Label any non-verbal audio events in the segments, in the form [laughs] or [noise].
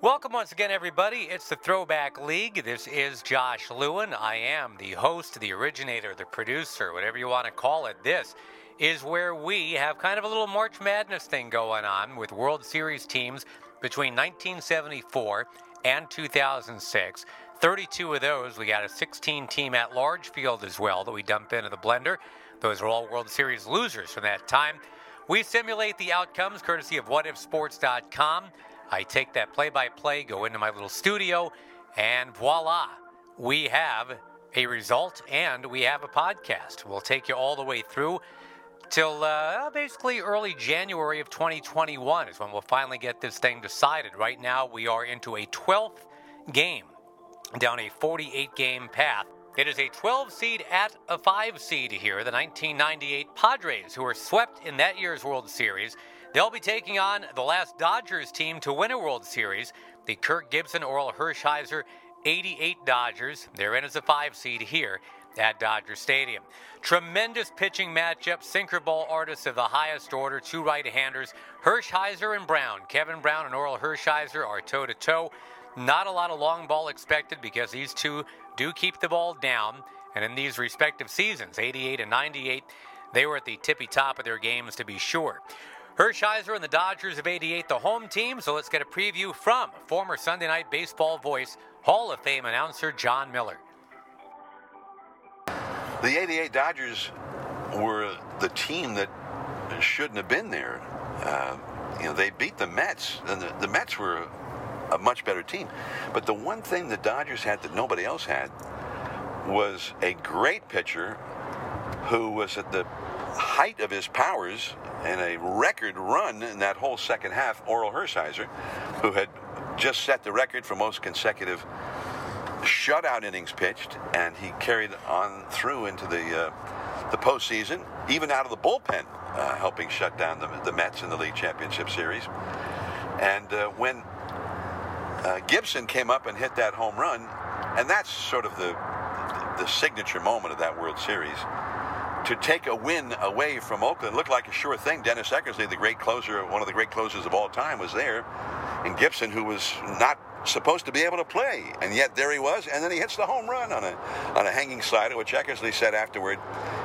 Welcome once again, everybody. It's the Throwback League. This is Josh Lewin. I am the host, the originator, the producer, whatever you want to call it. This is where we have kind of a little March Madness thing going on with World Series teams between 1974 and 2006. 32 of those. We got a 16 team at large field as well that we dump into the blender. Those are all World Series losers from that time. We simulate the outcomes courtesy of whatifsports.com. I take that play by play, go into my little studio, and voila, we have a result and we have a podcast. We'll take you all the way through till uh, basically early January of 2021 is when we'll finally get this thing decided. Right now, we are into a 12th game down a 48 game path. It is a 12 seed at a 5 seed here, the 1998 Padres, who were swept in that year's World Series. They'll be taking on the last Dodgers team to win a World Series, the Kirk Gibson Orel Hershiser 88 Dodgers. They're in as a 5 seed here at Dodger Stadium. Tremendous pitching matchup, sinker ball artists of the highest order, two right handers, Hershiser and Brown. Kevin Brown and Orel Hershiser are toe to toe. Not a lot of long ball expected because these two do keep the ball down. And in these respective seasons, 88 and 98, they were at the tippy top of their games to be sure. Hershiser and the Dodgers of 88, the home team. So let's get a preview from former Sunday Night Baseball voice, Hall of Fame announcer Jon Miller. The 88 Dodgers were the team that shouldn't have been there. Uh, you know, they beat the Mets, and the, the Mets were a much better team. But the one thing the Dodgers had that nobody else had was a great pitcher who was at the height of his powers and a record run in that whole second half, Orel Hershiser, who had just set the record for most consecutive shutout innings pitched, and he carried on through into the uh, the postseason, even out of the bullpen, uh, helping shut down the, the Mets in the league championship series. And uh, when uh, Gibson came up and hit that home run, and that's sort of the the signature moment of that World Series. To take a win away from Oakland looked like a sure thing. Dennis Eckersley, the great closer, one of the great closers of all time, was there, and Gibson, who was not supposed to be able to play, and yet there he was, and then he hits the home run on a on a hanging slider, which Eckersley said afterward.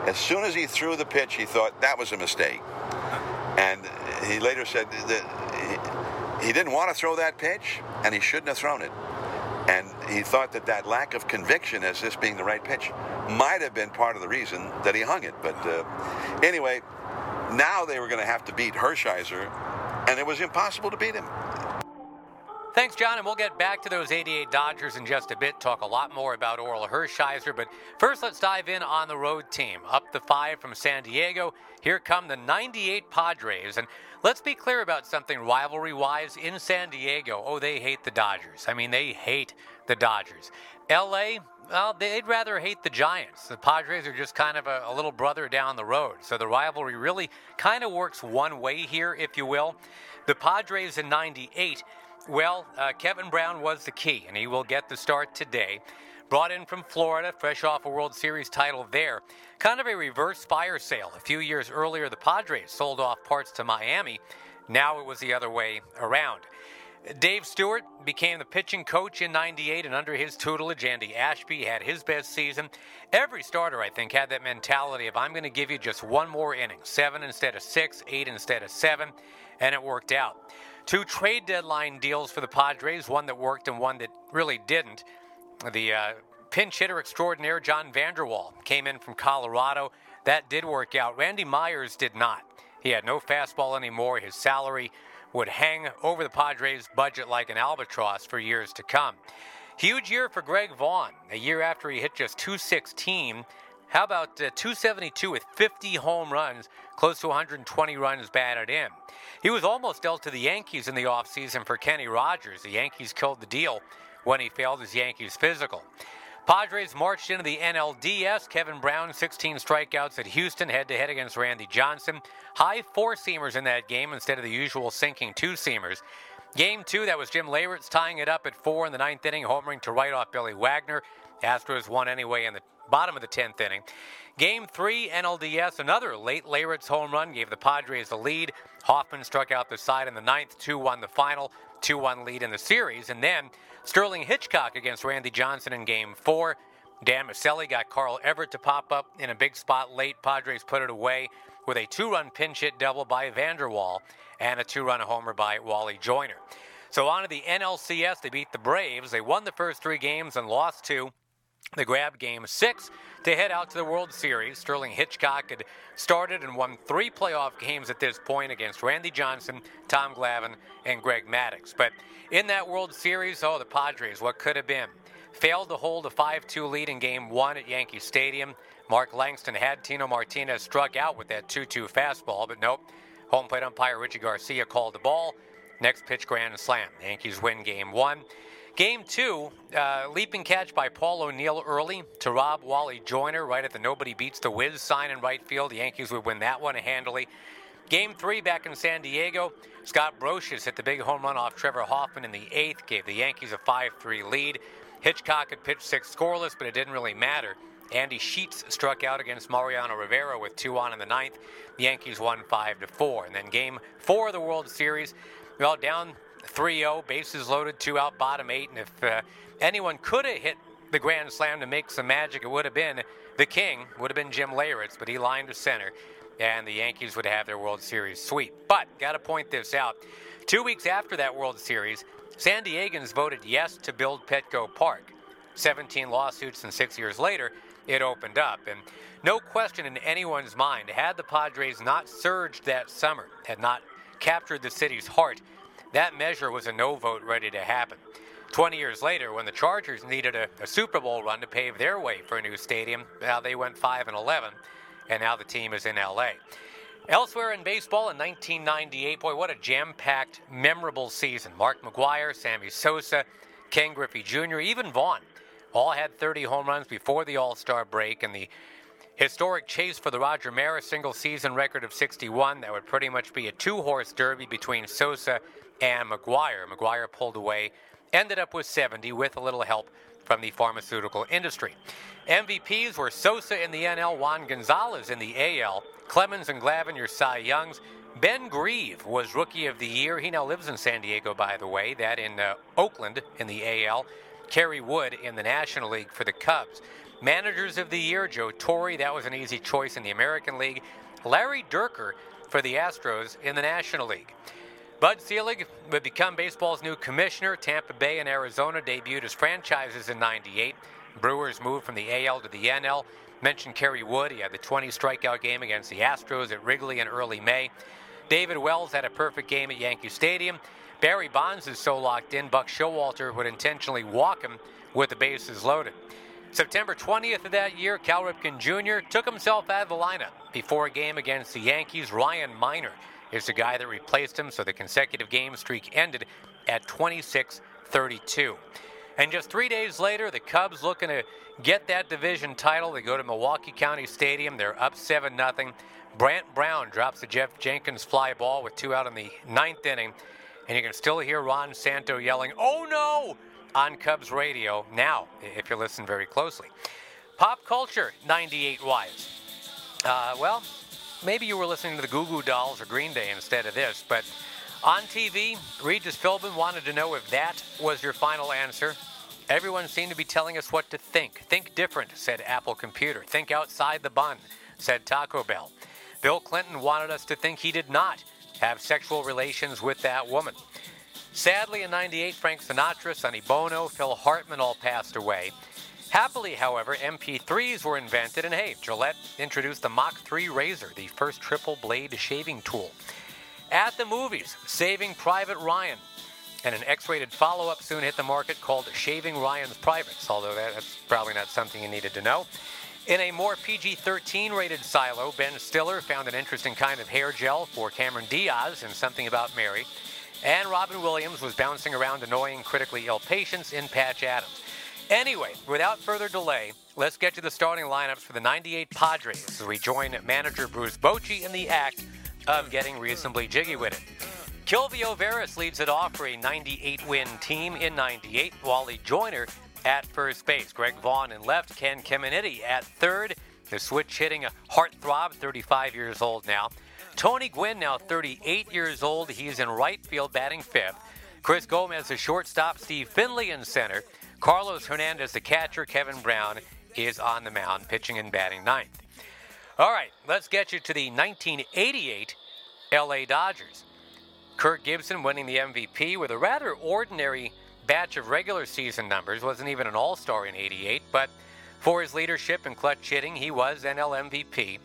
As soon as he threw the pitch, he thought that was a mistake, and he later said that he, he didn't want to throw that pitch, and he shouldn't have thrown it. He thought that that lack of conviction as this being the right pitch might have been part of the reason that he hung it. But uh, anyway, now they were going to have to beat Hershiser, and it was impossible to beat him. Thanks, Jon, and we'll get back to those 88 Dodgers in just a bit, talk a lot more about Orel Hershiser. But first, let's dive in on the road team. Up the five from San Diego, here come the 98 Padres. And let's be clear about something rivalry wise in San Diego. Oh, they hate the Dodgers. I mean, they hate the Dodgers. LA, well, they'd rather hate the Giants. The Padres are just kind of a, a little brother down the road. So the rivalry really kind of works one way here, if you will. The Padres in 98 well, uh, Kevin Brown was the key, and he will get the start today. Brought in from Florida, fresh off a World Series title there. Kind of a reverse fire sale. A few years earlier, the Padres sold off parts to Miami. Now it was the other way around. Dave Stewart became the pitching coach in 98, and under his tutelage, Andy Ashby had his best season. Every starter, I think, had that mentality of I'm going to give you just one more inning seven instead of six, eight instead of seven, and it worked out. Two trade deadline deals for the Padres, one that worked and one that really didn't. The uh, pinch hitter extraordinaire, John Vander Wal, came in from Colorado. That did work out. Randy Myers did not. He had no fastball anymore. His salary would hang over the Padres' budget like an albatross for years to come. Huge year for Greg Vaughn, a year after he hit just 216. How about uh, 272 with 50 home runs, close to 120 runs batted in? He was almost dealt to the Yankees in the offseason for Kenny Rogers. The Yankees killed the deal when he failed his Yankees physical. Padres marched into the NLDS. Kevin Brown, 16 strikeouts at Houston, head to head against Randy Johnson. High four seamers in that game instead of the usual sinking two seamers. Game two, that was Jim Leyritz tying it up at four in the ninth inning, homering to right off Billy Wagner. Astros won anyway in the bottom of the 10th inning. Game three, NLDS, another late Leyritz home run gave the Padres the lead. Hoffman struck out the side in the ninth, 2 1 the final, 2 1 lead in the series. And then Sterling Hitchcock against Randy Johnson in game four. Dan Miceli got Carl Everett to pop up in a big spot late. Padres put it away with a two run pinch hit double by Vander Wal and a two run homer by Wally Joyner. So on to the NLCS, they beat the Braves. They won the first three games and lost two. They grabbed game six to head out to the World Series. Sterling Hitchcock had started and won three playoff games at this point against Randy Johnson, Tom Glavine, and Greg Maddux. But in that World Series, oh, the Padres, what could have been? Failed to hold a 5 2 lead in game one at Yankee Stadium. Mark Langston had Tino Martinez struck out with that 2 2 fastball, but nope. Home plate umpire Richie Garcia called the ball. Next pitch, grand slam. Yankees win game one. Game two, uh, leaping catch by Paul O'Neill early to rob Wally Joyner right at the nobody beats the whiz sign in right field. The Yankees would win that one handily. Game three back in San Diego, Scott Brosius hit the big home run off Trevor Hoffman in the eighth, gave the Yankees a 5 3 lead. Hitchcock had pitched six scoreless, but it didn't really matter. Andy Sheets struck out against Mariano Rivera with two on in the ninth. The Yankees won 5 to 4. And then game four of the World Series, well, down 3 0, bases loaded, two out, bottom eight. And if uh, anyone could have hit the grand slam to make some magic, it would have been the king, would have been Jim Leyritz, but he lined to center, and the Yankees would have their World Series sweep. But, got to point this out. Two weeks after that World Series, San Diegans voted yes to build Petco Park. 17 lawsuits, and six years later, it opened up. And no question in anyone's mind, had the Padres not surged that summer, had not captured the city's heart, that measure was a no vote ready to happen. 20 years later, when the Chargers needed a, a, Super Bowl run to pave their way for a new stadium, now they went 5 and 11, and now the team is in LA. Elsewhere in baseball in 1998, boy, what a jam packed, memorable season. Mark McGwire, Sammy Sosa, Ken Griffey Jr., even Vaughn all had 30 home runs before the All Star break, and the historic chase for the Roger Maris single season record of 61. That would pretty much be a two horse derby between Sosa and McGuire. McGwire pulled away, ended up with 70 with a little help from the pharmaceutical industry. MVPs were Sosa in the NL, Juan Gonzalez in the AL, Clemens and Glavine your Cy Youngs. Ben Grieve was Rookie of the Year. He now lives in San Diego, by the way, that in uh, Oakland in the AL. Kerry Wood in the National League for the Cubs. Managers of the Year, Joe Torre, that was an easy choice in the American League. Larry Dierker for the Astros in the National League. Bud Selig would become baseball's new commissioner. Tampa Bay and Arizona debuted as franchises in 98. Brewers moved from the AL to the NL. Mentioned Kerry Wood. He had the 20 strikeout game against the Astros at Wrigley in early May. David Wells had a perfect game at Yankee Stadium. Barry Bonds is so locked in, Buck Showalter would intentionally walk him with the bases loaded. September 20th of that year, Cal Ripken Jr. took himself out of the lineup before a game against the Yankees. Ryan Minor is the guy that replaced him, so the consecutive game streak ended at 26 32. And just three days later, the Cubs looking to get that division title. They go to Milwaukee County Stadium. They're up 7 0. Brant Brown drops the Geoff Jenkins fly ball with two out in the ninth inning. And you can still hear Ron Santo yelling, Oh no! on Cubs radio now, if you listen very closely. Pop culture, 98 wise. Uh, well, maybe you were listening to the Goo Goo Dolls or Green Day instead of this, but On TV, Regis Philbin wanted to know if that was your final answer. Everyone seemed to be telling us what to think. Think different, said Apple Computer. Think outside the bun, said Taco Bell. Bill Clinton wanted us to think he did not have sexual relations with that woman. Sadly, in 98, Frank Sinatra, Sonny Bono, Phil Hartman all passed away. Happily, however, MP3s were invented, and hey, Gillette introduced the Mach 3 razor, the first triple blade shaving tool. At the movies, Saving Private Ryan, and an X rated follow up soon hit the market called Shaving Ryan's Privates, although that's probably not something you needed to know. In a more PG 13 rated silo, Ben Stiller found an interesting kind of hair gel for Cameron Diaz in Something About Mary, and Robin Williams was bouncing around annoying critically ill patients in Patch Adams. Anyway, without further delay, let's get to the starting lineups for the 98 Padres as we join manager Bruce Bochy in the act of getting reasonably jiggy with it. Quilvio Veras leads it off for a 98 win team in 98. Wally Joyner at first base. Greg Vaughn in left. Ken Caminiti at third. The switch hitting a heartthrob, 35 years old now. Tony Gwynn, now 38 years old. He's in right field batting fifth. Chris Gomez, the shortstop. Steve Finley in center. Carlos Hernandez, the catcher. Kevin Brown is on the mound, pitching and batting ninth. All right, let's get you to the 1988 LA Dodgers. Kirk Gibson winning the MVP with a rather ordinary batch of regular season numbers. Wasn't even an all star in 88, but for his leadership and clutch hitting, he was NL MVP.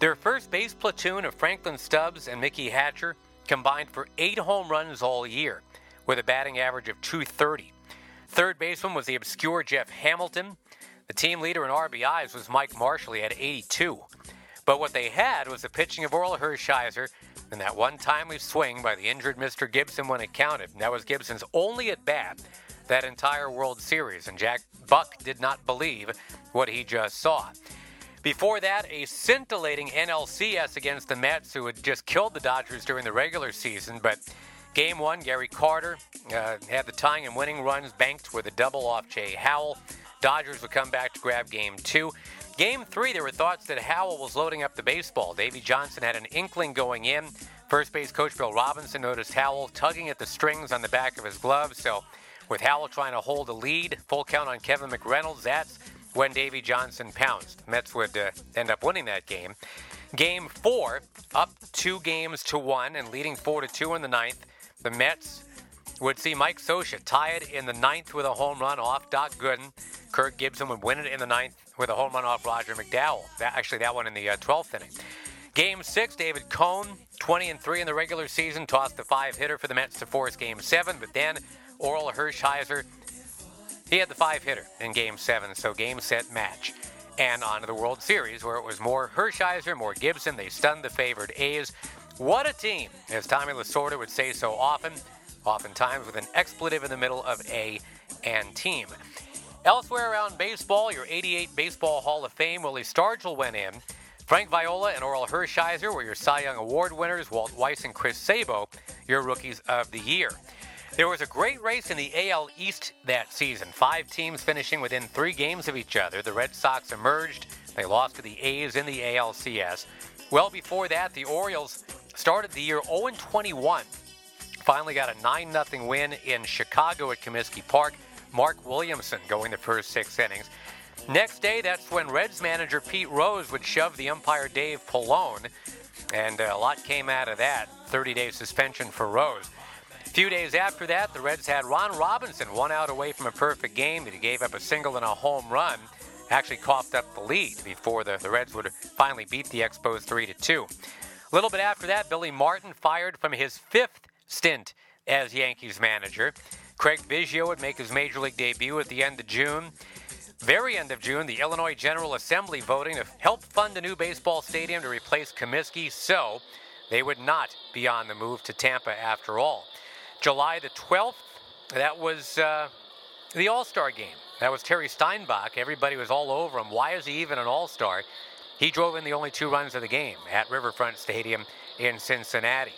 Their first base platoon of Franklin Stubbs and Mickey Hatcher combined for eight home runs all year, with a batting average of 230. Third baseman was the obscure Jeff Hamilton. The team leader in RBIs was Mike Marshall. He had 82. But what they had was the pitching of Orel Hershiser and that one timely swing by the injured Mr. Gibson when it counted. That was Gibson's only at bat that entire World Series, and Jack Buck did not believe what he just saw. Before that, a scintillating NLCS against the Mets, who had just killed the Dodgers during the regular season. But game one, Gary Carter uh, had the tying and winning runs banked with a double off Jay Howell. Dodgers would come back to grab game two. Game three, there were thoughts that Howell was loading up the baseball. Davey Johnson had an inkling going in. First base coach Bill Robinson noticed Howell tugging at the strings on the back of his glove. So, with Howell trying to hold a lead, full count on Kevin McReynolds, that's when Davey Johnson pounced. Mets would uh, end up winning that game. Game four, up two games to one and leading four to two in the ninth. The Mets would see Mike Scioscia tie it in the ninth with a home run off Doc Gooden. Kirk Gibson would win it in the ninth with a home run off Roger McDowell. That, actually, that one in the uh, 12th inning. Game six, David Cone, 20 and 3 in the regular season, tossed the five hitter for the Mets to force game seven, but then Orel Hershiser, he had the five hitter in game seven, so game set match. And on to the World Series, where it was more Hershiser, more Gibson. They stunned the favored A's. What a team, as Tommy Lasorda would say so often, oftentimes with an expletive in the middle of A and team. Elsewhere around baseball, your 88 Baseball Hall of Fame, Willie Stargell went in. Frank Viola and Orel Hershiser were your Cy Young Award winners. Walt Weiss and Chris Sabo, your Rookies of the Year. There was a great race in the AL East that season. Five teams finishing within three games of each other. The Red Sox emerged. They lost to the A's in the ALCS. Well before that, the Orioles started the year 0 21. Finally got a 9 0 win in Chicago at Comiskey Park. Mark Williamson going the first six innings. Next day, that's when Reds manager Pete Rose would shove the umpire Dave Pallone, and uh, a lot came out of that 30 day suspension for Rose. A few days after that, the Reds had Ron Robinson one out away from a perfect game that he gave up a single and a home run. Actually coughed up the lead before the, the Reds would finally beat the Expos 3 to 2. A little bit after that, Billy Martin fired from his fifth stint as Yankees manager. Craig Biggio would make his major league debut at the end of June. Very end of June, the Illinois General Assembly voting to help fund a new baseball stadium to replace Comiskey, so they would not be on the move to Tampa after all. July the 12th, that was uh, the All Star game. That was Terry Steinbach. Everybody was all over him. Why is he even an All Star? He drove in the only two runs of the game at Riverfront Stadium in Cincinnati.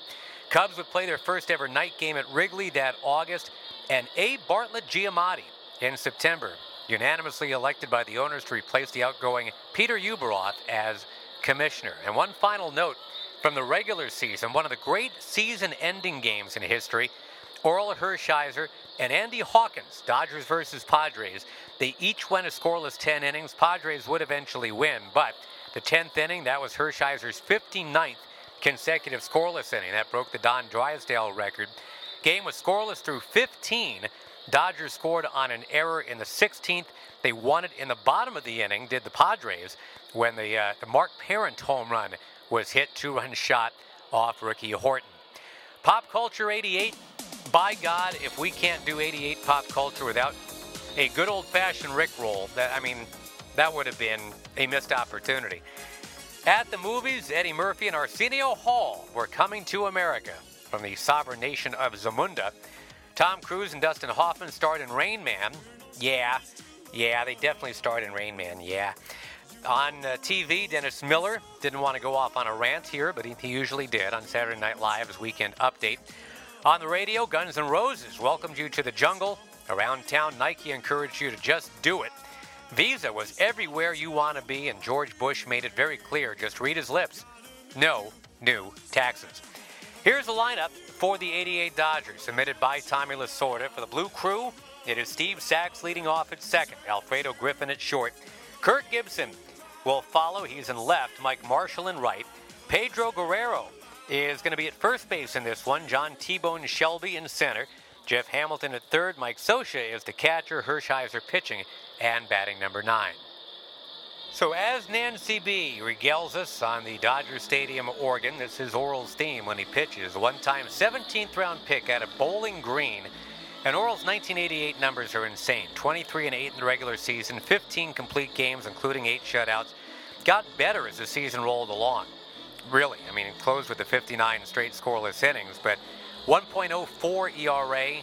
Cubs would play their first ever night game at Wrigley that August and A. Bartlett Giamatti in September, unanimously elected by the owners to replace the outgoing Peter Ueberroth as commissioner. And one final note from the regular season, one of the great season ending games in history. Orel Hershiser and Andy Hawkins, Dodgers versus Padres. They each went a scoreless 10 innings. Padres would eventually win, but the 10th inning, that was Hershiser's 59th consecutive scoreless inning. That broke the Don Drysdale record. Game was scoreless through 15. Dodgers scored on an error in the 16th. They won it in the bottom of the inning, did the Padres, when the, uh, the Mark Parent home run was hit, two run shot off Ricky Horton. Pop Culture 88, by God, if we can't do 88 pop culture without a good old fashioned Rick roll, that, I mean, that would have been a missed opportunity. At the movies, Eddie Murphy and Arsenio Hall were coming to America from the sovereign nation of Zamunda. Tom Cruise and Dustin Hoffman starred in Rain Man. Yeah, yeah, they definitely starred in Rain Man, yeah. On uh, TV, Dennis Miller didn't want to go off on a rant here, but he, he usually did on Saturday Night Live's Weekend Update. On the radio, Guns N' Roses welcomed you to the jungle. Around town, Nike encouraged you to just do it. Visa was everywhere you want to be, and George Bush made it very clear just read his lips no new taxes. Here's the lineup for the 88 Dodgers, submitted by Tommy Lasorda. For the Blue Crew, it is Steve Sax leading off at second, Alfredo Griffin at short. Kirk Gibson will follow. He's in left, Mike Marshall in right. Pedro Guerrero is going to be at first base in this one. John T-Bone Shelby in center. Jeff Hamilton at third. Mike Scioscia is the catcher. Hershiser pitching and batting number nine. So as Nancy Bea regales us on the Dodger Stadium organ, this is Orel's theme when he pitches. One-time 17th round pick out of Bowling Green. And Orel's 1988 numbers are insane. 23 and 8 in the regular season, 15 complete games, including 8 shutouts. Got better as the season rolled along. Really, I mean, it closed with the 59 straight scoreless innings, but 1.04 ERA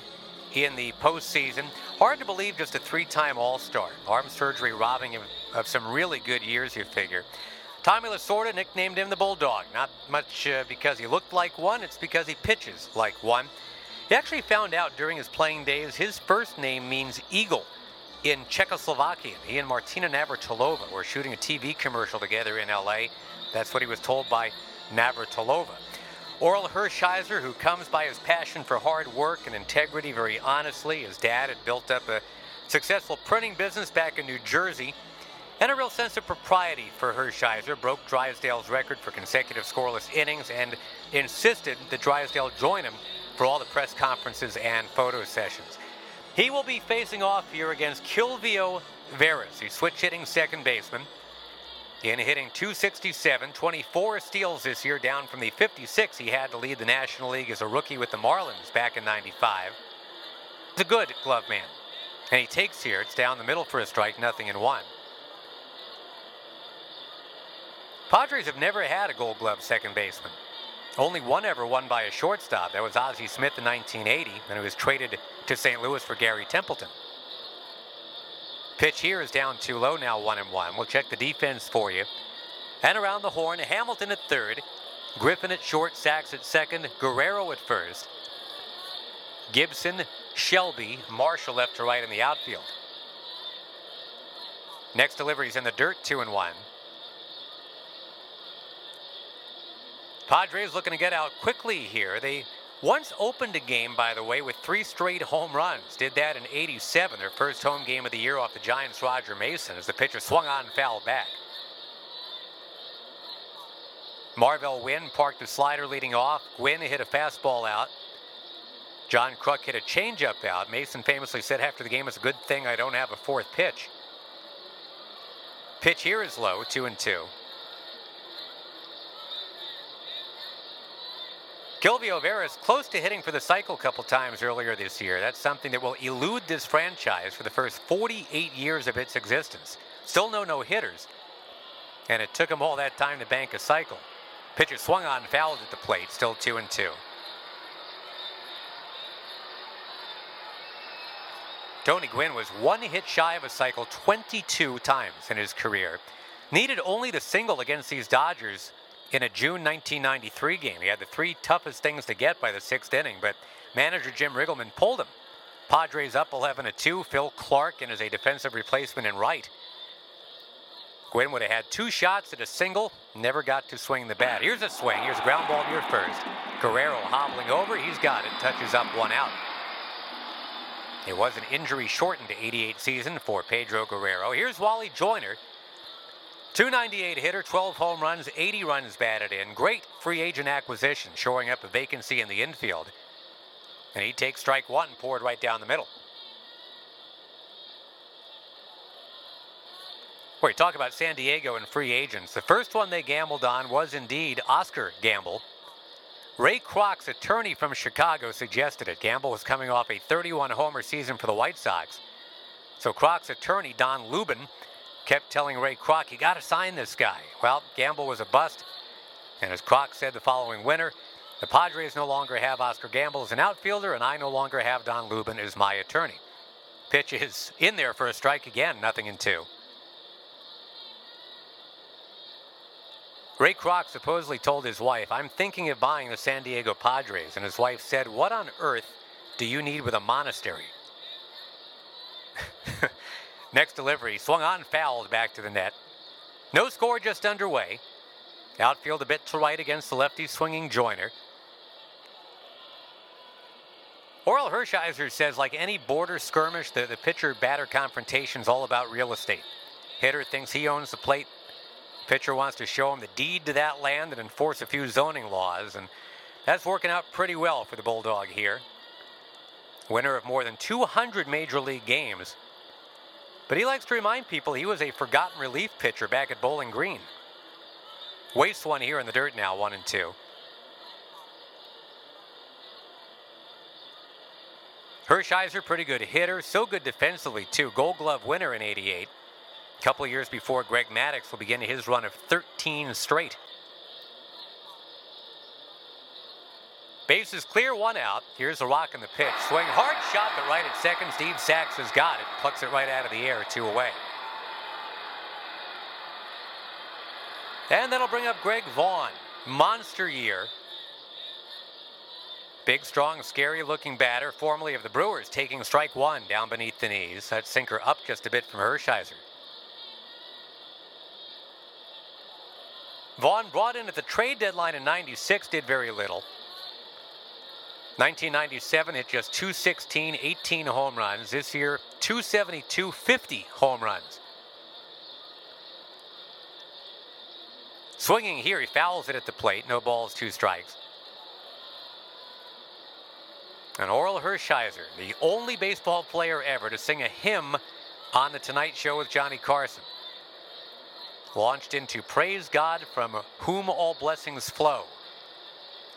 in the postseason. Hard to believe just a three-time All-Star. Arm surgery robbing him of some really good years, you figure. Tommy Lasorda nicknamed him the Bulldog. Not much uh, because he looked like one, it's because he pitches like one. He actually found out during his playing days his first name means eagle in Czechoslovakian. He and Martina Navratilova were shooting a TV commercial together in LA. That's what he was told by Navratilova. Orel Hershiser, who comes by his passion for hard work and integrity very honestly. His dad had built up a successful printing business back in New Jersey. And a real sense of propriety for Hershiser broke Drysdale's record for consecutive scoreless innings and insisted that Drysdale join him for all the press conferences and photo sessions. He will be facing off here against Quilvio Veras, the switch hitting second baseman. In hitting 267, 24 steals this year, down from the 56 he had to lead the National League as a rookie with the Marlins back in 95. He's a good glove man. And he takes here, it's down the middle for a strike, nothing in one. Padres have never had a gold glove second baseman. Only one ever won by a shortstop. That was Ozzie Smith in 1980, and he was traded to St. Louis for Gary Templeton. Pitch here is down too low now, one and one. We'll check the defense for you. And around the horn, Hamilton at third, Griffin at short, Sax at second, Guerrero at first. Gibson, Shelby, Marshall left to right in the outfield. Next delivery is in the dirt, two and one. Padres looking to get out quickly here. They once opened a game, by the way, with three straight home runs. Did that in 87, their first home game of the year off the Giants' Roger Mason, as the pitcher swung on and fouled back. Marvell Wynne parked the slider leading off. Gwynn hit a fastball out. John Kruk hit a changeup out. Mason famously said after the game, it's a good thing I don't have a fourth pitch. Pitch here is low, two and two. Quilvio Veras close to hitting for the cycle a couple times earlier this year. That's something that will elude this franchise for the first 48 years of its existence. Still no no-hitters. And it took him all that time to bank a cycle. Pitcher swung on, fouled at the plate, still two and two. Tony Gwynn was one hit shy of a cycle 22 times in his career. Needed only the single against these Dodgers in a June 1993 game. He had the three toughest things to get by the sixth inning, but manager Jim Riggleman pulled him. Padres up 11 to 2. Phil Clark in as a defensive replacement in right. Gwynn would have had two shots at a single, never got to swing the bat. Here's a swing. Here's a ground ball near first. Guerrero hobbling over. He's got it. Touches up one out. It was an injury shortened to 88 season for Pedro Guerrero. Here's Wally Joyner. 298 hitter, 12 home runs, 80 runs batted in. Great free agent acquisition, showing up a vacancy in the infield. And he takes strike one, poured right down the middle. Boy, talk about San Diego and free agents. The first one they gambled on was indeed Oscar Gamble. Ray Kroc's attorney from Chicago suggested it. Gamble was coming off a 31 homer season for the White Sox. So Kroc's attorney, Don Lubin, kept telling Ray Kroc, you got to sign this guy. Well, Gamble was a bust. And as Kroc said the following winter, the Padres no longer have Oscar Gamble as an outfielder, and I no longer have Don Lubin as my attorney. Pitch is in there for a strike again, nothing in two. Ray Kroc supposedly told his wife, I'm thinking of buying the San Diego Padres. And his wife said, What on earth do you need with a monastery? [laughs] Next delivery, swung on, fouled back to the net. No score just underway. Outfield a bit to right against the lefty swinging Joyner. Orel Hershiser says, like any border skirmish, the, the pitcher batter confrontation is all about real estate. Hitter thinks he owns the plate, Pitcher wants to show him the deed to that land and enforce a few zoning laws, and that's working out pretty well for the Bulldog here. Winner of more than 200 major league games. But he likes to remind people he was a forgotten relief pitcher back at Bowling Green. Wastes one here in the dirt now, one and two. Hershiser, pretty good hitter, so good defensively too. Gold Glove winner in 88. A couple years before Greg Maddux will begin his run of 13 straight. Bases clear, one out. Here's the rock in the pitch. Swing hard shot, but right at second. Steve Sax has got it. Plucks it right out of the air, two away. And that'll bring up Greg Vaughn. Monster year. Big, strong, scary looking batter, formerly of the Brewers, taking strike one down beneath the knees. That sinker up just a bit from Hershiser. Vaughn brought in at the trade deadline in 96, did very little. 1997 hit just 216, 18 home runs. This year, 272, 50 home runs. Swinging here, he fouls it at the plate. No balls, two strikes. And Orel Hershiser, the only baseball player ever to sing a hymn on The Tonight Show with Johnny Carson launched into Praise God from whom all blessings flow,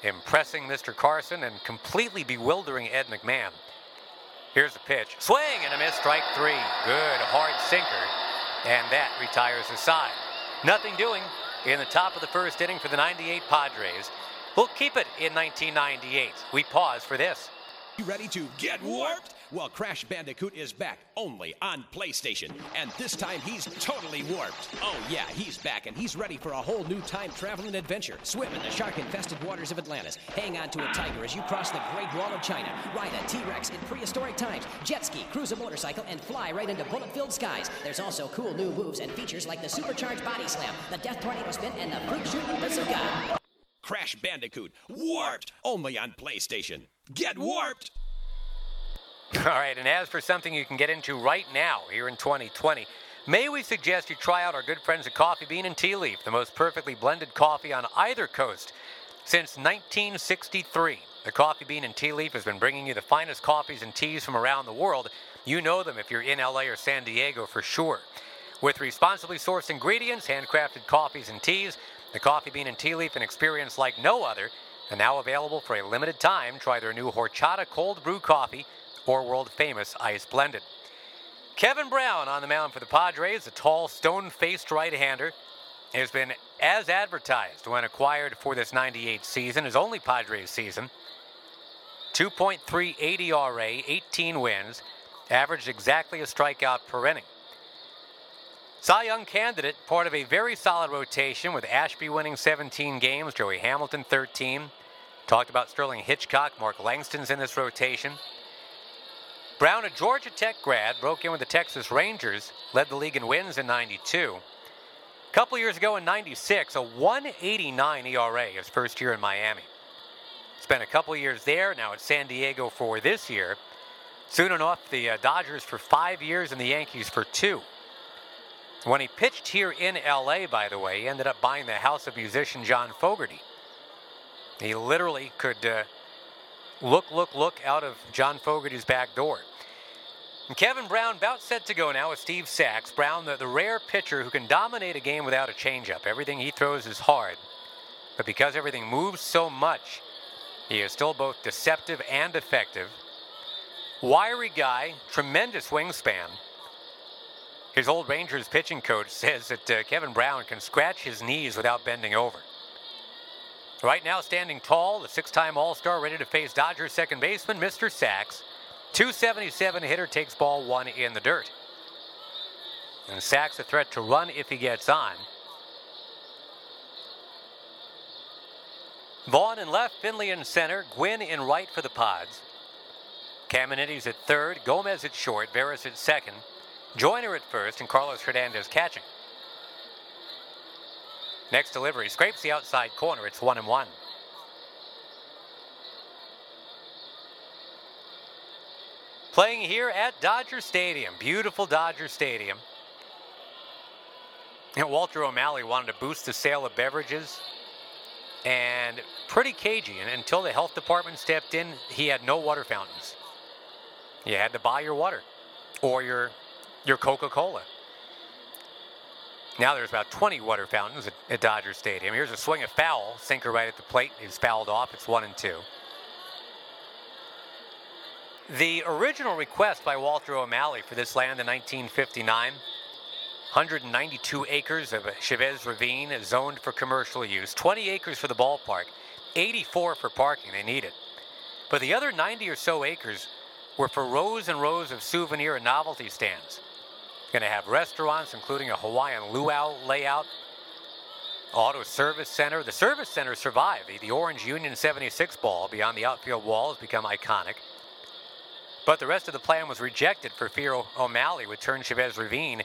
impressing Mr. Carson and completely bewildering Ed McMahon. Here's the pitch. Swing and a miss, strike three. Good, hard sinker. And that retires the side. Nothing doing in the top of the first inning for the 98 Padres. We'll keep it in 1998. We pause for this. You ready to get warped? Well, Crash Bandicoot is back only on PlayStation. And this time he's totally warped. Oh, yeah, he's back and he's ready for a whole new time traveling adventure. Swim in the shark infested waters of Atlantis. Hang on to a tiger as you cross the Great Wall of China. Ride a T Rex in prehistoric times. Jet ski, cruise a motorcycle, and fly right into bullet filled skies. There's also cool new moves and features like the supercharged body slam, the death tornado spin, and the fruit shooting bazooka. Crash Bandicoot, warped only on PlayStation. Get warped! All right, and as for something you can get into right now here in 2020, may we suggest you try out our good friends at Coffee Bean and Tea Leaf, the most perfectly blended coffee on either coast since 1963. The Coffee Bean and Tea Leaf has been bringing you the finest coffees and teas from around the world. You know them if you're in LA or San Diego for sure. With responsibly sourced ingredients, handcrafted coffees and teas, the Coffee Bean and Tea Leaf, an experience like no other, and now available for a limited time. Try their new horchata cold brew coffee or world famous ice blended. Kevin Brown on the mound for the Padres, a tall, stone faced right hander, has been as advertised when acquired for this 98 season, his only Padres season. 2.38 ERA, 18 wins, averaged exactly a strikeout per inning. Cy Young candidate, part of a very solid rotation with Ashby winning 17 games, Joey Hamilton 13. Talked about Sterling Hitchcock, Mark Langston's in this rotation. Brown, a Georgia Tech grad, broke in with the Texas Rangers, led the league in wins in 92. A couple years ago in 96, a 189 ERA his first year in Miami. Spent a couple years there, now at San Diego for this year. Soon enough, the uh, Dodgers for five years and the Yankees for two. When he pitched here in LA, by the way, he ended up buying the house of musician John Fogerty. He literally could uh, look, look, look out of John Fogerty's back door. And Kevin Brown about set to go now with Steve Sax. Brown, the, the rare pitcher who can dominate a game without a changeup. Everything he throws is hard. But because everything moves so much, he is still both deceptive and effective. Wiry guy, tremendous wingspan. His old Rangers pitching coach says that uh, Kevin Brown can scratch his knees without bending over. Right now, standing tall, the six time All Star ready to face Dodgers second baseman, Mr. Sax. 277 hitter takes ball one in the dirt. And Sax a threat to run if he gets on. Vaughn in left, Finley in center, Gwynn in right for the Pods. Caminiti's at third, Gomez at short, Veras at second, Joyner at first, and Carlos Hernandez catching. Next delivery scrapes the outside corner. It's one and one. Playing here at Dodger Stadium, beautiful Dodger Stadium. And Walter O'Malley wanted to boost the sale of beverages and pretty cagey. And until the health department stepped in, he had no water fountains. You had to buy your water or your, your Coca-Cola. Now there's about 20 water fountains at, at Dodger Stadium. Here's a swing of foul, sinker right at the plate. He's fouled off. It's one and two. The original request by Walter O'Malley for this land in 1959 192 acres of Chavez Ravine zoned for commercial use, 20 acres for the ballpark, 84 for parking. They need it. But the other 90 or so acres were for rows and rows of souvenir and novelty stands. Going to have restaurants, including a Hawaiian luau layout, auto service center. The service center survived. The, the orange Union 76 ball beyond the outfield wall has become iconic. But the rest of the plan was rejected for fear O'Malley would turn Chavez Ravine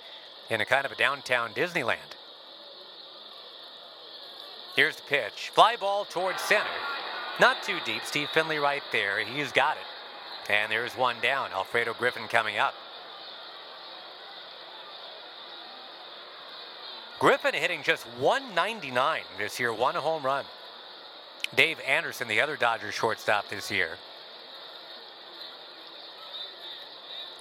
into kind of a downtown Disneyland. Here's the pitch. Fly ball towards center. Not too deep. Steve Finley right there. He's got it. And there's one down. Alfredo Griffin coming up. Griffin hitting just 199 this year, one home run. Dave Anderson, the other Dodgers shortstop this year.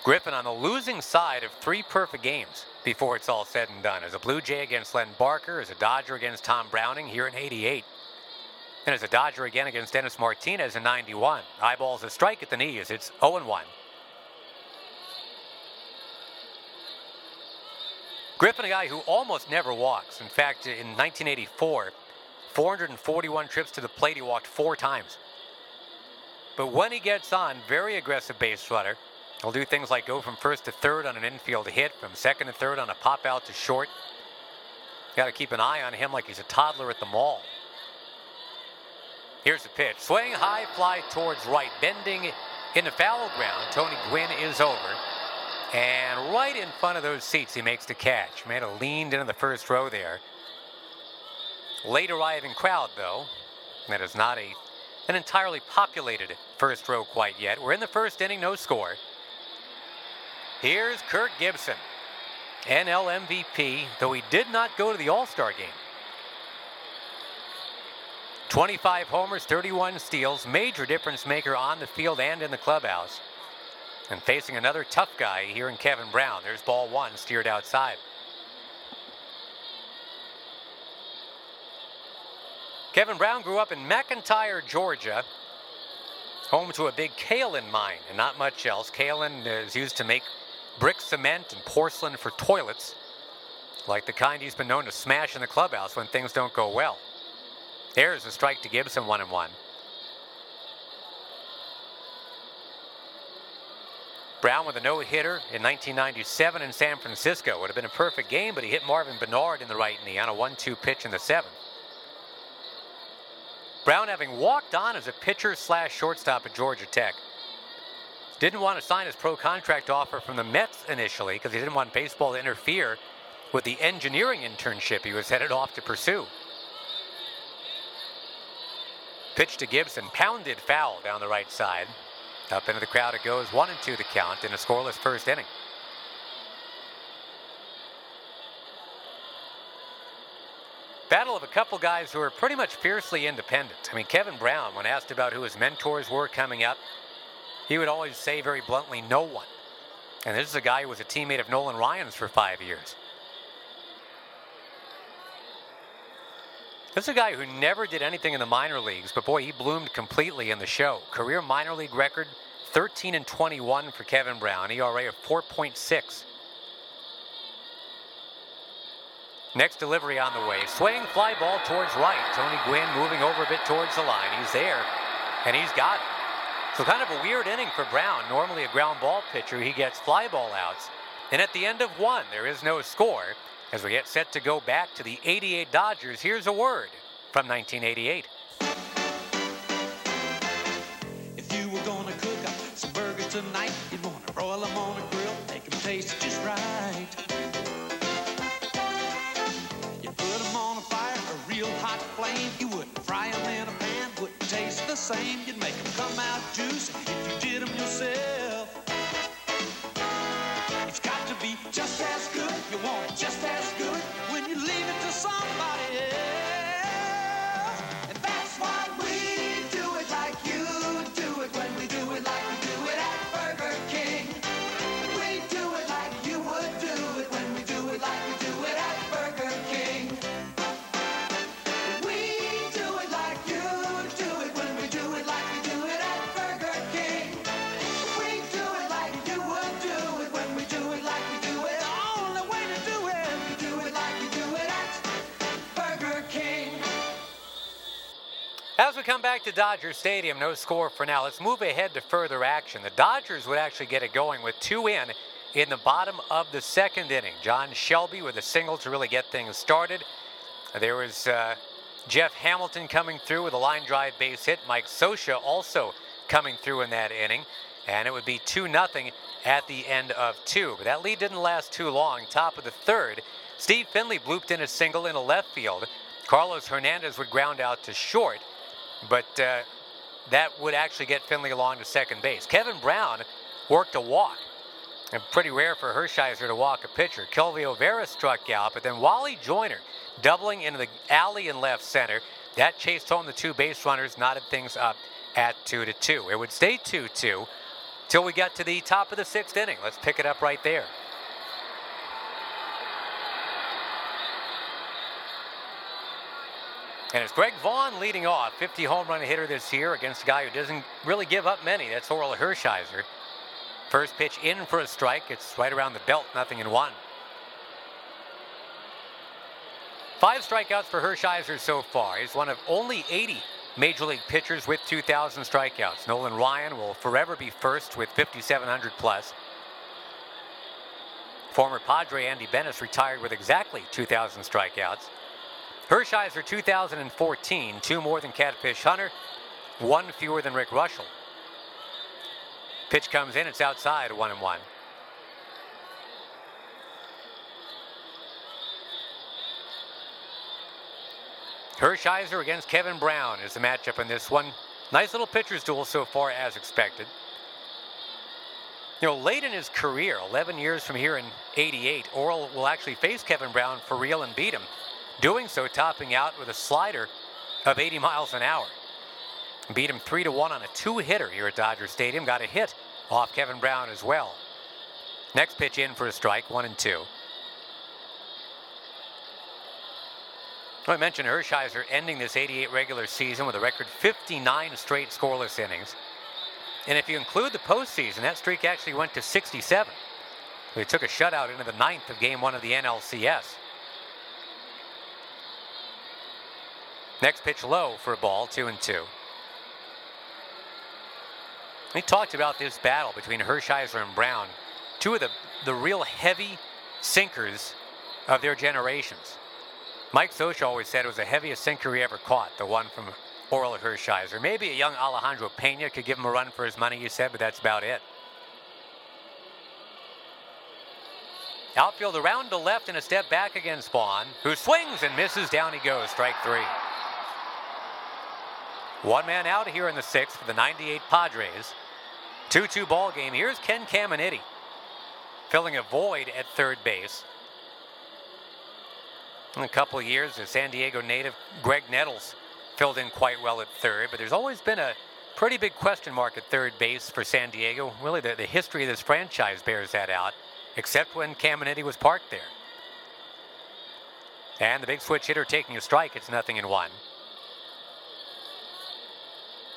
Griffin on the losing side of three perfect games before it's all said and done. As a Blue Jay against Len Barker, as a Dodger against Tom Browning here in 88. And as a Dodger again against Dennis Martinez in 91. Eyeballs a strike at the knees. It's 0-1. Griffin, a guy who almost never walks. In fact, in 1984, 441 trips to the plate, he walked four times. But when he gets on, very aggressive base runner. He'll do things like go from first to third on an infield hit, from second to third on a pop out to short. Got to keep an eye on him like he's a toddler at the mall. Here's the pitch. Swing high fly towards right, bending in the foul ground. Tony Gwynn is over. And right in front of those seats, he makes the catch. Made leaned into the first row there. Late arriving crowd, though. That is not a an entirely populated first row quite yet. We're in the first inning, no score. Here's Kirk Gibson, NL MVP, though he did not go to the All-Star game. 25 homers, 31 steals, major difference maker on the field and in the clubhouse. And facing another tough guy here in Kevin Brown. There's ball one steered outside. Kevin Brown grew up in McIntyre, Georgia, home to a big kaolin mine and not much else. Kaolin is used to make brick cement and porcelain for toilets, like the kind he's been known to smash in the clubhouse when things don't go well. There's a strike to Gibson, one and one. Brown with a no-hitter in 1997 in San Francisco. Would have been a perfect game, but he hit Marvin Benard in the right knee on a 1-2 pitch in the seventh. Brown having walked on as a pitcher slash shortstop at Georgia Tech. Didn't want to sign his pro contract offer from the Mets initially because he didn't want baseball to interfere with the engineering internship he was headed off to pursue. Pitch to Gibson, pounded foul down the right side. Up into the crowd it goes, one and two the count in a scoreless first inning. Battle of a couple guys who are pretty much fiercely independent. I mean, Kevin Brown, when asked about who his mentors were coming up, he would always say very bluntly, no one. And this is a guy who was a teammate of Nolan Ryan's for five years. This is a guy who never did anything in the minor leagues, but boy, he bloomed completely in the show. Career minor league record 13 and 21 for Kevin Brown, ERA of 4.6. Next delivery on the way. Swing fly ball towards right. Tony Gwynn moving over a bit towards the line. He's there, and he's got it. So kind of a weird inning for Brown. Normally a ground ball pitcher, he gets fly ball outs. And at the end of one, there is no score. As we get set to go back to the 88 Dodgers, here's a word from 1988. If you tonight, you'd wanna broil them on a grill, make them taste just right. You put them on a fire, a real hot flame. You wouldn't fry them in a pan, wouldn't taste the same. You'd make them come out juicy if you did them yourself. Come back to Dodger Stadium, no score for now. Let's move ahead to further action. The Dodgers would actually get it going with two in in the bottom of the second inning. John Shelby with a single to really get things started. There was uh, Jeff Hamilton coming through with a line drive base hit. Mike Scioscia also coming through in that inning. And it would be 2 0 at the end of two. But that lead didn't last too long. Top of the third, Steve Finley blooped in a single in a left field. Carlos Hernandez would ground out to short, but uh, that would actually get Finley along to second base. Kevin Brown worked a walk. And pretty rare for Hershiser to walk a pitcher. Quilvio Vera struck out, but then Wally Joyner doubling into the alley in left center. That chased home the two base runners, knotted things up at 2 to 2. It would stay 2 2 till we got to the top of the sixth inning. Let's pick it up right there. And it's Greg Vaughn leading off, 50 home run hitter this year against a guy who doesn't really give up many. That's Orel Hershiser. First pitch in for a strike. It's right around the belt, nothing in one. Five strikeouts for Hershiser so far. He's one of only 80 major league pitchers with 2,000 strikeouts. Nolan Ryan will forever be first with 5,700 plus. Former Padre Andy Benes retired with exactly 2,000 strikeouts. Hershiser 2014, two more than Catfish Hunter, one fewer than Rick Reuschel. Pitch comes in, it's outside, one and one. Hershiser against Kevin Brown is the matchup in this one. Nice little pitcher's duel so far, as expected. You know, late in his career, 11 years from here in 88, Orel will actually face Kevin Brown for real and beat him. Doing so, topping out with a slider of 80 miles an hour. Beat him 3 to 1 on a two hitter here at Dodger Stadium. Got a hit off Kevin Brown as well. Next pitch in for a strike, 1 and 2. I mentioned Hershiser ending this 88 regular season with a record 59 straight scoreless innings. And if you include the postseason, that streak actually went to 67. They took a shutout into the ninth of game one of the NLCS. Next pitch low for a ball, two and two. We talked about this battle between Hershiser and Brown, two of the, the real heavy sinkers of their generations. Mike Scioscia always said it was the heaviest sinker he ever caught, the one from Orel Hershiser. Maybe a young Alejandro Pena could give him a run for his money, you said, but that's about it. Outfield around to left and a step back against Spawn, who swings and misses. Down he goes, strike three. One man out here in the sixth for the 98 Padres. 2 2 ball game. Here's Ken Caminiti filling a void at third base. In a couple of years, the San Diego native Graig Nettles filled in quite well at third, but there's always been a pretty big question mark at third base for San Diego. Really, the, the history of this franchise bears that out, except when Caminiti was parked there. And the big switch hitter taking a strike, it's nothing in one.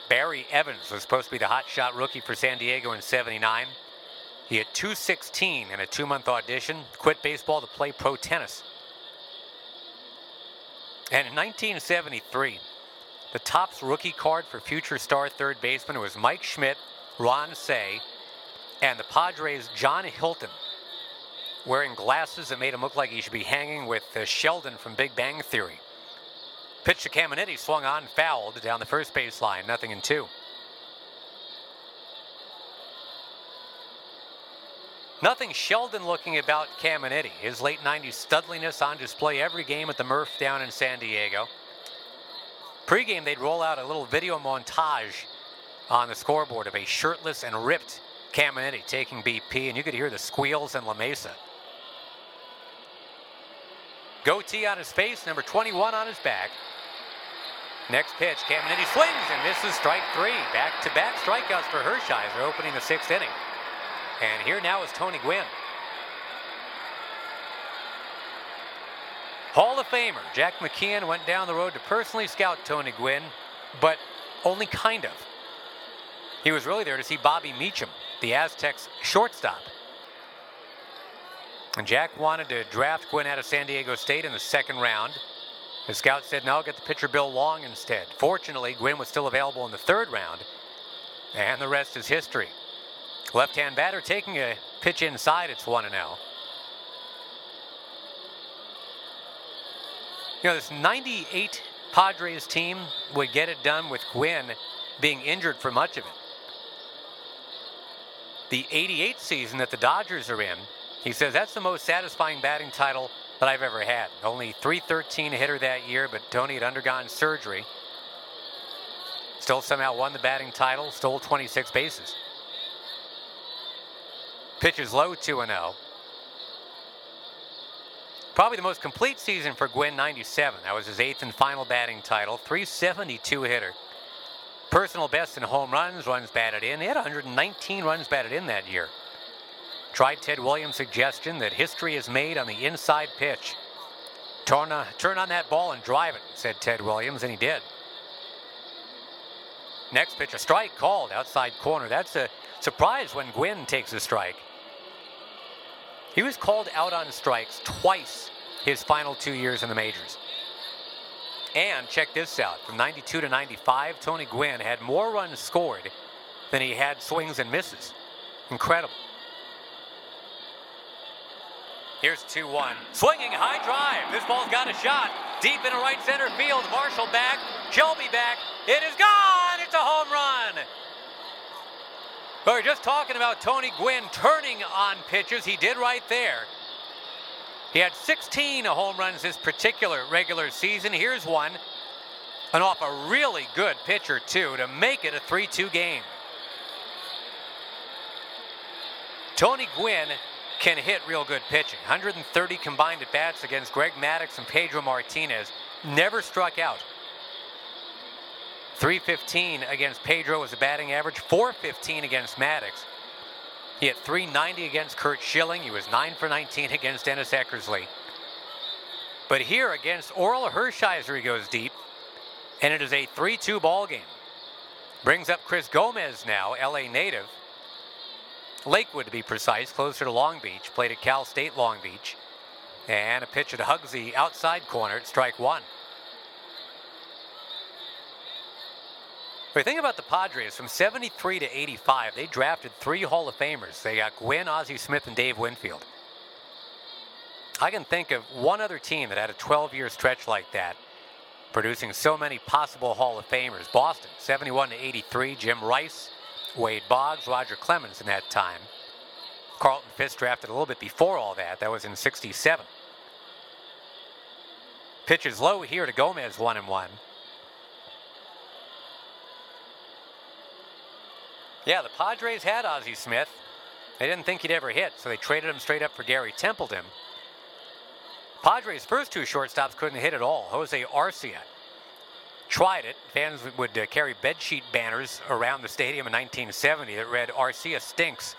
Barry Evans was supposed to be the hot shot rookie for San Diego in 79. He had 216 in a two month audition, quit baseball to play pro tennis. And in 1973, the Topps rookie card for future star third baseman was Mike Schmidt, Ron Cey, and the Padres' John Hilton, wearing glasses that made him look like he should be hanging with uh, Sheldon from Big Bang Theory. Pitch to Caminiti, swung on, fouled down the first base line, nothing in two. Nothing Sheldon looking about Caminiti. His late 90s studliness on display every game at the Murph down in San Diego. Pre-game, they'd roll out a little video montage on the scoreboard of a shirtless and ripped Caminiti taking BP, and you could hear the squeals in La Mesa. Goatee on his face, number 21 on his back. Next pitch, Caminiti swings and misses strike three. Back-to-back strikeouts for Hershiser opening the sixth inning. And here now is Tony Gwynn. Hall of Famer Jack McKeon went down the road to personally scout Tony Gwynn, but only kind of. He was really there to see Bobby Meacham, the Aztecs shortstop. And Jack wanted to draft Gwynn out of San Diego State in the second round. The scout said, no, get the pitcher Bill Long instead. Fortunately, Gwynn was still available in the third round, and the rest is history. Left hand batter taking a pitch inside, it's 1 0. You know, this 98 Padres team would get it done with Gwynn being injured for much of it. The 88 season that the Dodgers are in, he says that's the most satisfying batting title that I've ever had. Only 313 hitter that year, but Tony had undergone surgery. Still somehow won the batting title, stole 26 bases. Pitches low 2 0. Probably the most complete season for Gwynn 97. That was his eighth and final batting title. 372 hitter. Personal best in home runs, runs batted in. He had 119 runs batted in that year. Tried Ted Williams' suggestion that history is made on the inside pitch. Turn on, turn on that ball and drive it, said Ted Williams, and he did. Next pitch, a strike called outside corner. That's a surprise when Gwynn takes a strike. He was called out on strikes twice his final two years in the majors. And check this out from 92 to 95, Tony Gwynn had more runs scored than he had swings and misses. Incredible. Here's 2 1. Swinging high drive. This ball's got a shot. Deep into right center field. Marshall back. Shelby back. It is gone. It's a home run. We are just talking about Tony Gwynn turning on pitches. He did right there. He had 16 home runs this particular regular season. Here's one. And off a really good pitcher, too, to make it a 3 2 game. Tony Gwynn can hit real good pitching. 130 combined at bats against Greg Maddux and Pedro Martinez. Never struck out. 315 against Pedro was a batting average, 415 against Maddux. He had 390 against Curt Schilling. He was 9 for 19 against Dennis Eckersley. But here against Orel Hershiser, he goes deep, and it is a 3 2 ball game. Brings up Chris Gomez now, LA native. Lakewood, to be precise, closer to Long Beach. Played at Cal State Long Beach. And a pitch at hugs the outside corner at strike one. But think about the Padres from 73 to 85. They drafted three Hall of Famers. They got Gwynn, Ozzie Smith, and Dave Winfield. I can think of one other team that had a 12 year stretch like that, producing so many possible Hall of Famers. Boston, 71 to 83. Jim Rice, Wade Boggs, Roger Clemens in that time. Carlton Fisk drafted a little bit before all that. That was in 67. Pitches low here to Gomez, one and one. Yeah, the Padres had Ozzie Smith. They didn't think he'd ever hit, so they traded him straight up for Gary Templeton. Padres' first two shortstops couldn't hit at all. Jose Arcia tried it. Fans would uh, carry bedsheet banners around the stadium in 1970 that read Arcia stinks.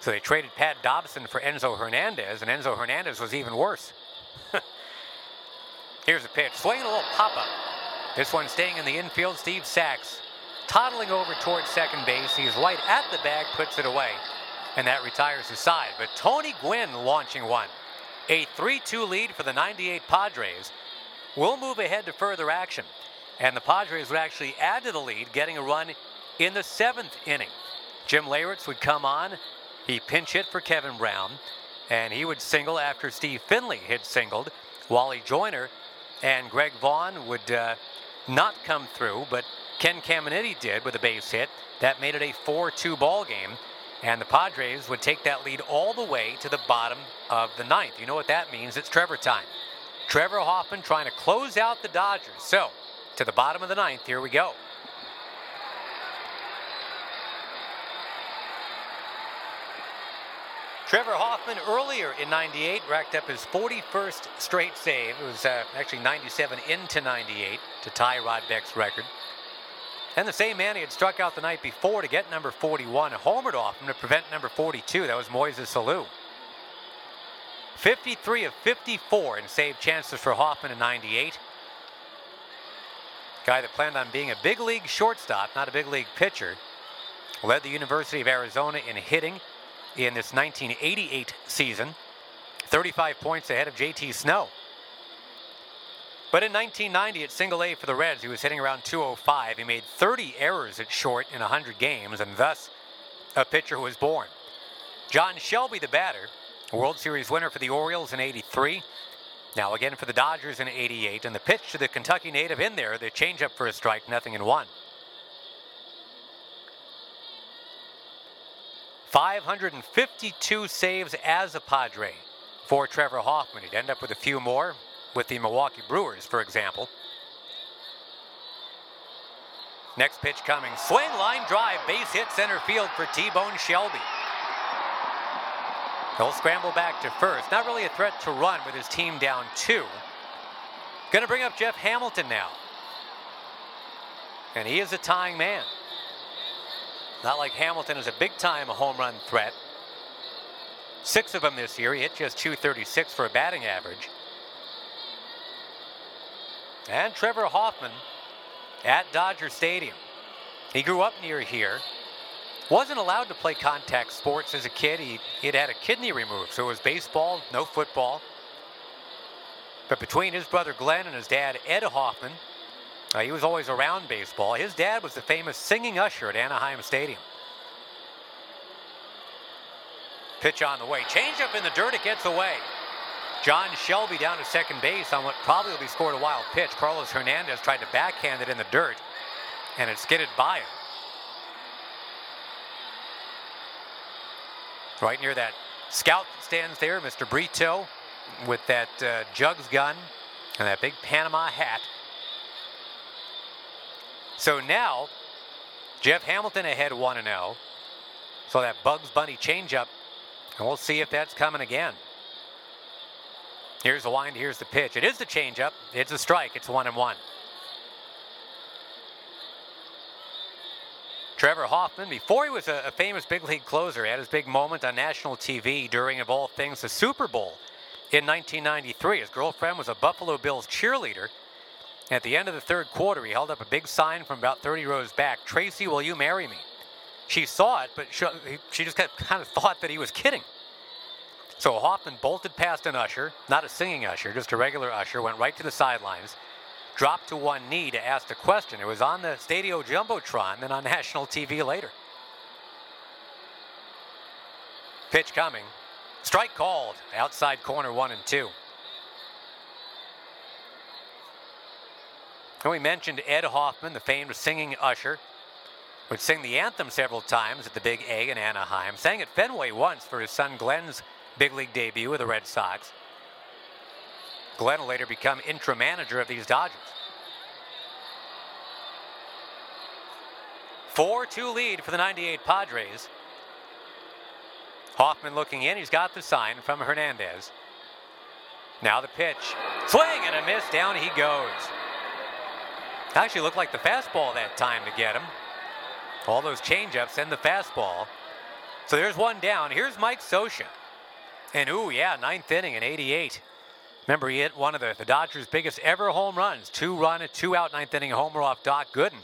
So they traded Pat Dobson for Enzo Hernandez, and Enzo Hernandez was even worse. [laughs] Here's a pitch. Swinging a little pop up. This one staying in the infield. Steve Sax toddling over towards second base. He's right at the bag, puts it away, and that retires the side. But Tony Gwynn launching one. A 3 2 lead for the 98 Padres will move ahead to further action. And the Padres would actually add to the lead, getting a run in the seventh inning. Jim Leyritz would come on. He pinch hit for Kevin Brown, and he would single after Steve Finley had singled. Wally Joyner and Greg Vaughn would uh, not come through, but Ken Caminiti did with a base hit. That made it a 4-2 ball game, and the Padres would take that lead all the way to the bottom of the ninth. You know what that means? It's Trevor time. Trevor Hoffman trying to close out the Dodgers. So, to the bottom of the ninth, here we go. Trevor Hoffman earlier in 98 racked up his 41st straight save. It was uh, actually 97 into 98 to tie Rod Beck's record. And the same man he had struck out the night before to get number 41 homered off him to prevent number 42. That was Moises Alou. 53 of 54 in save chances for Hoffman in 98. Guy that planned on being a big league shortstop, not a big league pitcher. Led the University of Arizona in hitting in this 1988 season. 35 points ahead of JT Snow. But in 1990 at single A for the Reds, he was hitting around 205. He made 30 errors at short in 100 games, and thus a pitcher was born. John Shelby, the batter, World Series winner for the Orioles in 83. Now again for the Dodgers in 88. And the pitch to the Kentucky native in there, the changeup for a strike, nothing in one. 552 saves as a Padre for Trevor Hoffman. He'd end up with a few more with the Milwaukee Brewers, for example. Next pitch coming. Swing, line drive, base hit center field for T-Bone Shelby. He'll scramble back to first. Not really a threat to run with his team down two. Going to bring up Jeff Hamilton now. And he is a tying man. Not like Hamilton is a big time home run threat. Six of them this year. He hit just 236 for a batting average. And Trevor Hoffman at Dodger Stadium. He grew up near here. Wasn't allowed to play contact sports as a kid. He he'd had a kidney removed, so it was baseball, no football. But between his brother Glenn and his dad Ed Hoffman, uh, he was always around baseball. His dad was the famous singing usher at Anaheim Stadium. Pitch on the way. Change up in the dirt. It gets away. John Shelby down to second base on what probably will be scored a wild pitch. Carlos Hernandez tried to backhand it in the dirt, and it skidded by him. Right near that scout stands there, Mr. Brito, with that uh, jugs gun and that big Panama hat. So now, Jeff Hamilton ahead 1 0. So that Bugs Bunny changeup, and we'll see if that's coming again. Here's the wind, here's the pitch. It is the changeup. It's a strike. It's 1 and 1. Trevor Hoffman, before he was a, a, famous big league closer, had his big moment on national TV during, of all things, the Super Bowl in 1993. His girlfriend was a Buffalo Bills cheerleader. At the end of the third quarter, he held up a big sign from about 30 rows back Tracy, will you marry me? She saw it, but she, she just [laughs] kind of thought that he was kidding. So Hoffman bolted past an usher, not a singing usher, just a regular usher, went right to the sidelines dropped to one knee to ask a question. It was on the Stadio Jumbotron, then on [laughs] national TV later. Pitch coming. Strike called. Outside corner one and two. And we mentioned Ed Hoffman, the famed singing usher. would sing the anthem several times at the Big A in Anaheim. Sang at Fenway once for his son Glenn's big league debut with the Red Sox. Glenn will later become interim manager of these Dodgers. 4 2 lead for the 98 Padres. Hoffman looking in. He's got the sign from Hernandez. Now the pitch. Swing and a miss. Down he goes. Actually looked like the fastball that time to get him. All those changeups and the fastball. So there's one down. Here's Mike Scioscia. And ooh, yeah, ninth inning and 88. Remember, he hit one of the, the Dodgers' biggest ever home runs. Two run, two out ninth inning homer off Doc Gooden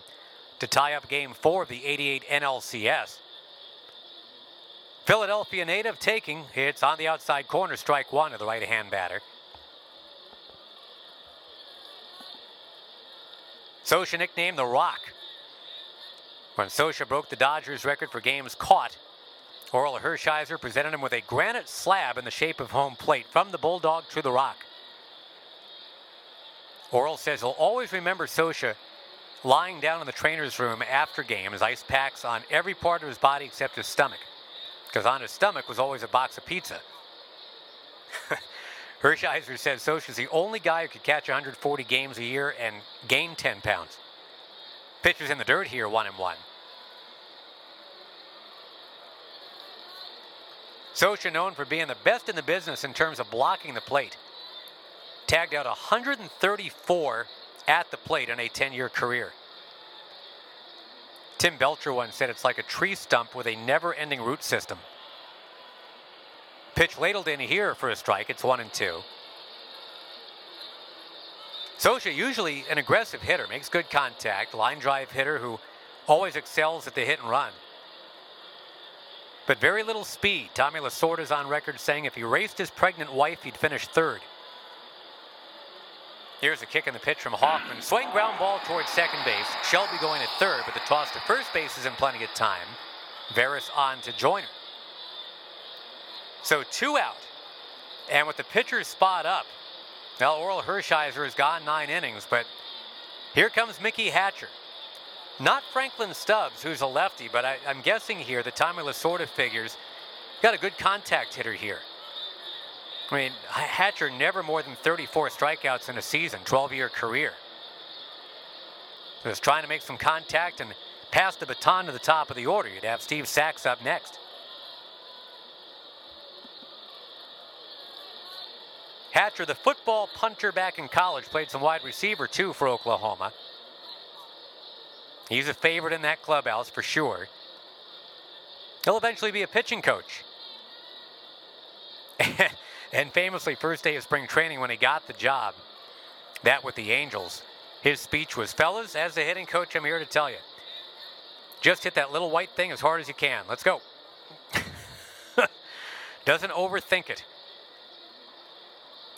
to tie up game four of the 88 NLCS. Philadelphia native taking hits on the outside corner, strike one of the right hand batter. Scioscia nicknamed the Rock. When Scioscia broke the Dodgers record for games caught, Orel Hershiser presented him with a granite slab in the shape of home plate from the Bulldog to the Rock. Orel says he'll always remember Scioscia lying down in the trainer's room after games, ice packs on every part of his body except his stomach, because on his stomach was always a box of pizza. [laughs] Hershiser says Scioscia's the only guy who could catch 140 games a year and gain 10 pounds. Pitchers in the dirt here, one and one. Scioscia known for being the best in the business in terms of blocking the plate. Tagged out 134 at the plate in a 10-year career. Tim Belcher once said it's like a tree stump with a never-ending root system. Pitch ladled in here for a strike. It's one and two. Scioscia, usually an aggressive hitter, makes good contact, line drive hitter who always excels at the hit and run. But very little speed. Tommy Lasorda's on record saying if he raced his pregnant wife, he'd finish third. Here's a kick in the pitch from Hoffman. Swing ground ball towards second base. Shelby going to third, but the toss to first base is in plenty of time. Veras on to Joyner. So two out. And with the pitcher's spot up, now Orel Hershiser has gone nine innings, but here comes Mickey Hatcher. Not Franklin Stubbs, who's a lefty, but I, am guessing here the Tommy Lasorda figures got a good contact hitter here. I mean, Hatcher never more than 34 strikeouts in a season, 12-year career. Just trying to make some contact and pass the baton to the top of the order. You'd have Steve Sax up next. Hatcher, the football punter back in college, played some wide receiver too for Oklahoma. He's a favorite in that clubhouse for sure. He'll eventually be a pitching coach. And famously, first day of spring training when he got the job, that with the Angels, his speech was, fellas, as a hitting coach, I'm here to tell you, just hit that little white thing as hard as you can. Let's go. [laughs] Doesn't overthink it.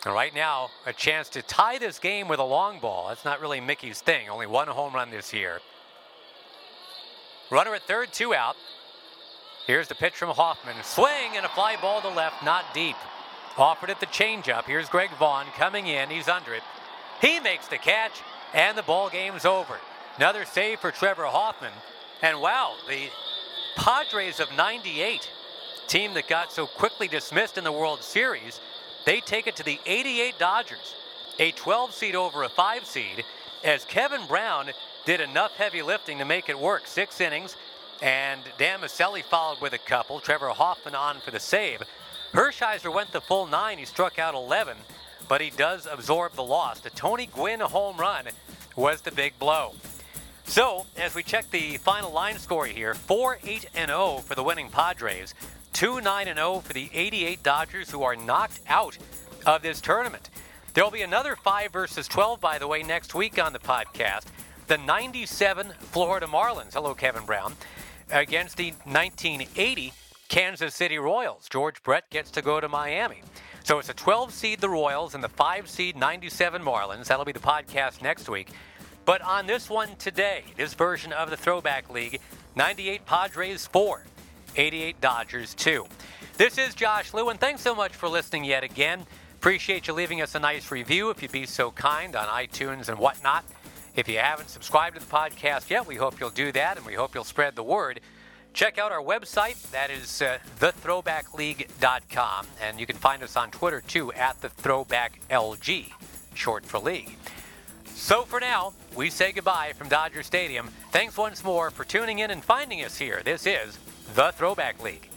And right now, a chance to tie this game with a long ball. That's not really Mickey's thing. Only one home run this year. Runner at third, two out. Here's the pitch from Hoffman. Swing and a fly ball to left, not deep. Offered at the changeup. Here's Greg Vaughn coming in. He's under it. He makes the catch, and the ball game's over. Another save for Trevor Hoffman. And wow, the Padres of 98, team that got so quickly dismissed in the World Series, they take it to the 88 Dodgers, a 12 seed over a 5 seed, as Kevin Brown did enough heavy lifting to make it work. Six innings, and Dan Miceli followed with a couple. Trevor Hoffman on for the save. Hershiser went the full nine. He struck out 11, but he does absorb the loss. The Tony Gwynn home run was the big blow. So, as we check the final line score here, 4 8 0 for the winning Padres, 2 9 0 for the 88 Dodgers, who are knocked out of this tournament. There'll be another 5 versus 12, by the way, next week on the podcast. The 97 Florida Marlins, hello, Kevin Brown, against the 1980 Kansas City Royals. George Brett gets to go to Miami. So it's a 12 seed, the Royals, and the 5 seed, 97 Marlins. That'll be the podcast next week. But on this one today, this version of the Throwback League, 98 Padres 4, 88 Dodgers 2. This is Josh Lewin. Thanks so much for listening yet again. Appreciate you leaving us a nice review if you'd be so kind on iTunes and whatnot. If you haven't subscribed to the podcast yet, we hope you'll do that and we hope you'll spread the word. Check out our website. That is uh, thethrowbackleague.com. And you can find us on Twitter too at the Throwback LG, short for league. So for now, we say goodbye from Dodger Stadium. Thanks once more for tuning in and finding us here. This is the Throwback League.